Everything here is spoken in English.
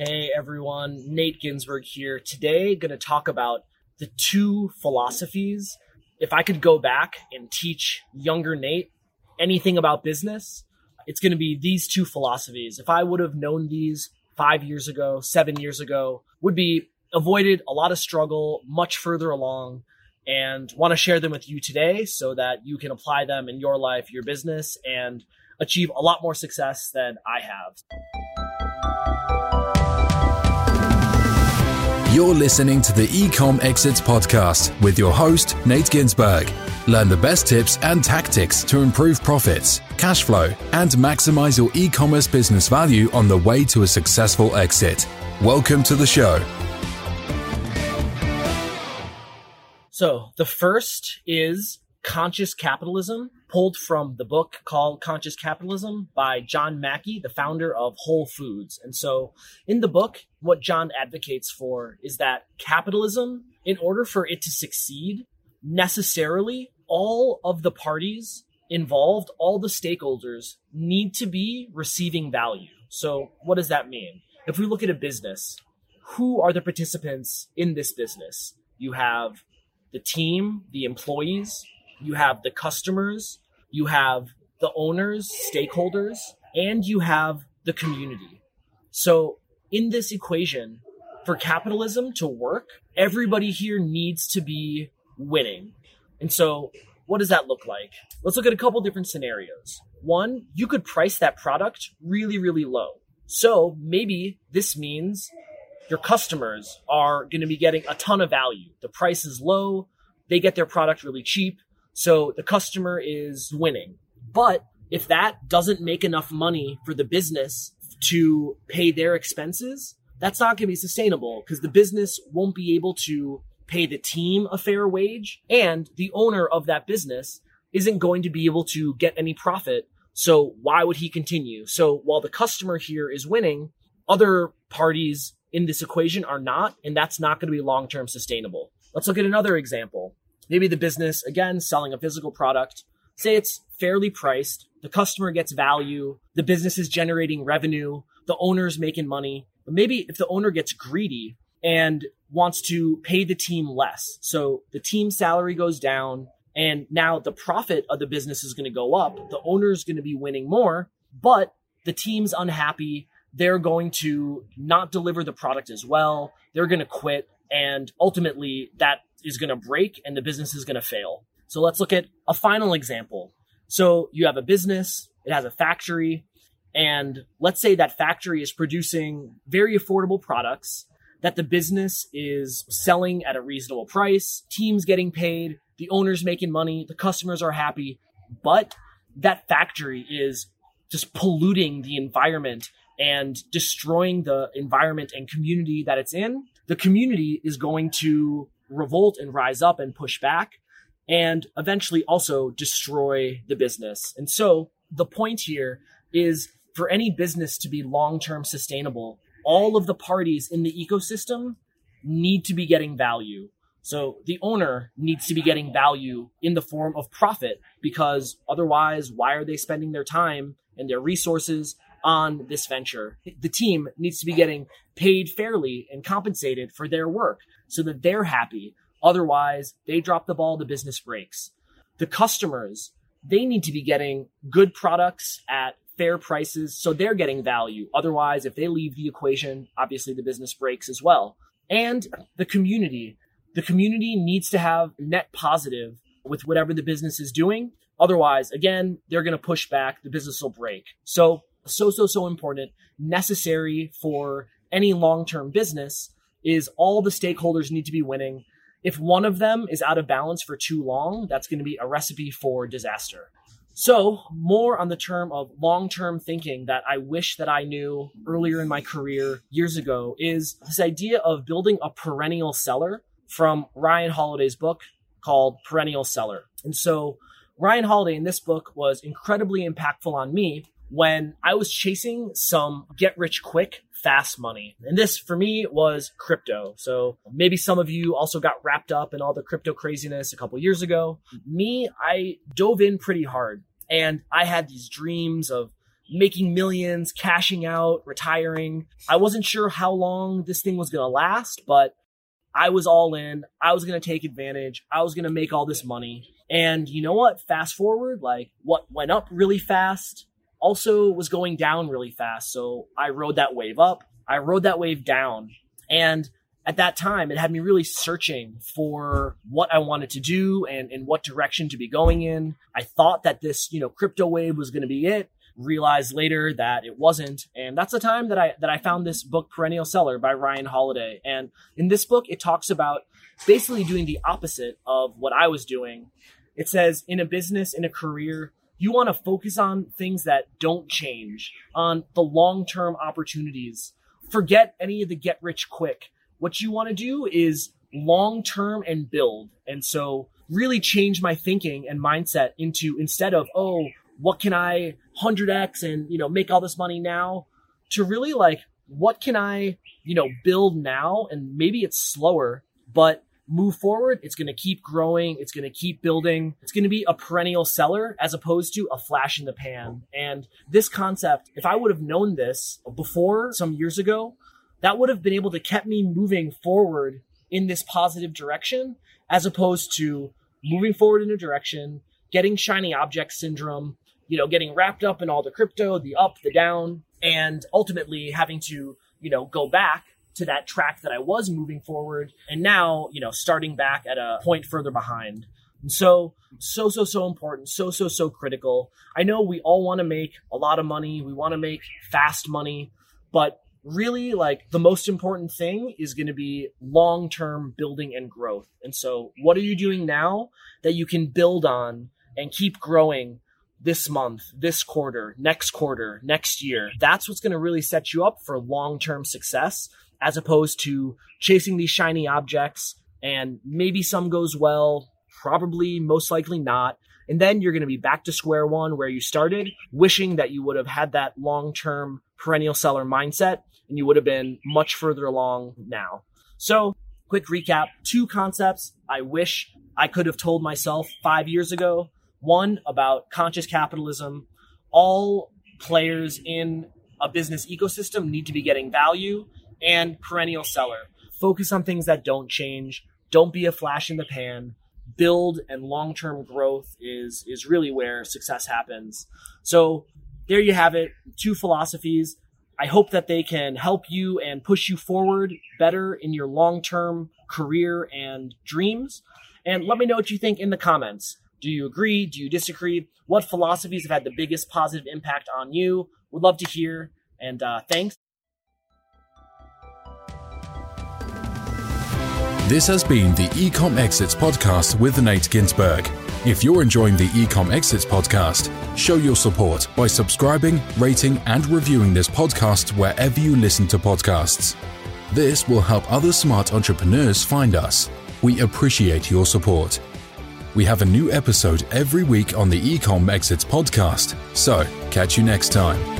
Hey everyone, Nate Ginsburg here. Today, going to talk about the two philosophies. If I could go back and teach younger Nate anything about business, it's going to be these two philosophies. If I would have known these five years ago, seven years ago, would be avoided a lot of struggle much further along and want to share them with you today so that you can apply them in your life, your business, and achieve a lot more success than I have. You're listening to the Ecom Exits podcast with your host, Nate Ginsburg. Learn the best tips and tactics to improve profits, cash flow, and maximize your e commerce business value on the way to a successful exit. Welcome to the show. So the first is Conscious Capitalism, pulled from the book called Conscious Capitalism by John Mackey, the founder of Whole Foods. And so in the book, what John advocates for is that capitalism, in order for it to succeed, necessarily all of the parties involved, all the stakeholders need to be receiving value. So what does that mean? If we look at a business, who are the participants in this business? You have the team, the employees, you have the customers, you have the owners, stakeholders, and you have the community. So in this equation, for capitalism to work, everybody here needs to be winning. And so what does that look like? Let's look at a couple different scenarios. One, you could price that product really, really low. So maybe this means your customers are going to be getting a ton of value. The price is low, they get their product really cheap, so the customer is winning. But if that doesn't make enough money for the business to pay their expenses, that's not going to be sustainable because the business won't be able to pay the team a fair wage and the owner of that business isn't going to be able to get any profit. So why would he continue? So while the customer here is winning, other parties in this equation are not, and that's not going to be long term sustainable. Let's look at another example. Maybe the business, again, selling a physical product, say it's fairly priced, the customer gets value, the business is generating revenue, the owner's making money. But maybe if the owner gets greedy and wants to pay the team less, so the team salary goes down, and now the profit of the business is going to go up, the owner's going to be winning more, but the team's unhappy they're going to not deliver the product as well. They're going to quit. And ultimately, that is going to break and the business is going to fail. So let's look at a final example. So you have a business, it has a factory, and let's say that factory is producing very affordable products that the business is selling at a reasonable price, teams getting paid, the owner's making money, the customers are happy, but that factory is just polluting the environment and destroying the environment and community that it's in, the community is going to revolt and rise up and push back and eventually also destroy the business. And so the point here is for any business to be long term sustainable, all of the parties in the ecosystem need to be getting value. So the owner needs to be getting value in the form of profit because otherwise, why are they spending their time and their resources on this venture. The team needs to be getting paid fairly and compensated for their work so that they're happy. Otherwise, they drop the ball, the business breaks. The customers, they need to be getting good products at fair prices so they're getting value. Otherwise, if they leave the equation, obviously the business breaks as well. And the community, the community needs to have net positive with whatever the business is doing. Otherwise, again, they're going to push back, the business will break. So so, so, so important, necessary for any long term business is all the stakeholders need to be winning. If one of them is out of balance for too long, that's going to be a recipe for disaster. So, more on the term of long term thinking that I wish that I knew earlier in my career years ago is this idea of building a perennial seller from Ryan Holiday's book called Perennial Seller. And so, Ryan Holiday in this book was incredibly impactful on me when I was chasing some get rich quick fast money. And this for me was crypto. So maybe some of you also got wrapped up in all the crypto craziness a couple years ago. Me, I dove in pretty hard and I had these dreams of making millions, cashing out, retiring. I wasn't sure how long this thing was going to last, but I was all in. I was going to take advantage. I was going to make all this money. And you know what? Fast forward, like what went up really fast also was going down really fast. So I rode that wave up. I rode that wave down. And at that time, it had me really searching for what I wanted to do and, in what direction to be going in. I thought that this, you know, crypto wave was going to be it. Realized later that it wasn't. And that's the time that I, that I found this book, Perennial Seller by Ryan Holiday. And in this book, it talks about basically doing the opposite of what I was doing. It says in a business, in a career, you want to focus on things that don't change, on the long term opportunities. Forget any of the get rich quick what you want to do is long term and build. And so really change my thinking and mindset into instead of, oh, what can I 100x and, you know, make all this money now to really like, what can I, you know, build now? And maybe it's slower, but move forward. It's going to keep growing. It's going to keep building. It's going to be a perennial seller as opposed to a flash in the pan. And this concept, if I would have known this before some years ago, that would have been able to kept me moving forward in this positive direction as opposed to moving forward in a direction, getting shiny object syndrome, you know, getting wrapped up in all the crypto, the up, the down, and ultimately having to, you know, go back to that track that I was moving forward and now, you know, starting back at a point further behind. And so, so, so, so important, so, so, so critical. I know we all want to make a lot of money. We want to make fast money, but really like the most important thing is going to be long term building and growth. And so, what are you doing now that you can build on and keep growing this month, this quarter, next quarter, next year? That's what's going to really set you up for long term success as opposed to chasing these shiny objects and maybe some goes well, probably, most likely not. And then you're going to be back to square one where you started, wishing that you would have had that long term perennial seller mindset and you would have been much further along now. So, quick recap two concepts I wish I could have told myself five years ago. One about conscious capitalism. All players in a business ecosystem need to be getting value and perennial seller. Focus on things that don't change. Don't be a flash in the pan. Build and long-term growth is is really where success happens. So there you have it. Two philosophies. I hope that they can help you and push you forward better in your long term career and dreams. And let me know what you think in the comments. Do you agree? Do you disagree? What philosophies have had the biggest positive impact on you? Would love to hear. And uh, thanks. This has been the Ecom Exits podcast with Nate Ginsburg. If you're enjoying the Ecom Exits podcast, show your support by subscribing, rating, and reviewing this podcast wherever you listen to podcasts. This will help other smart entrepreneurs find us. We appreciate your support. We have a new episode every week on the Ecom Exits podcast, so catch you next time.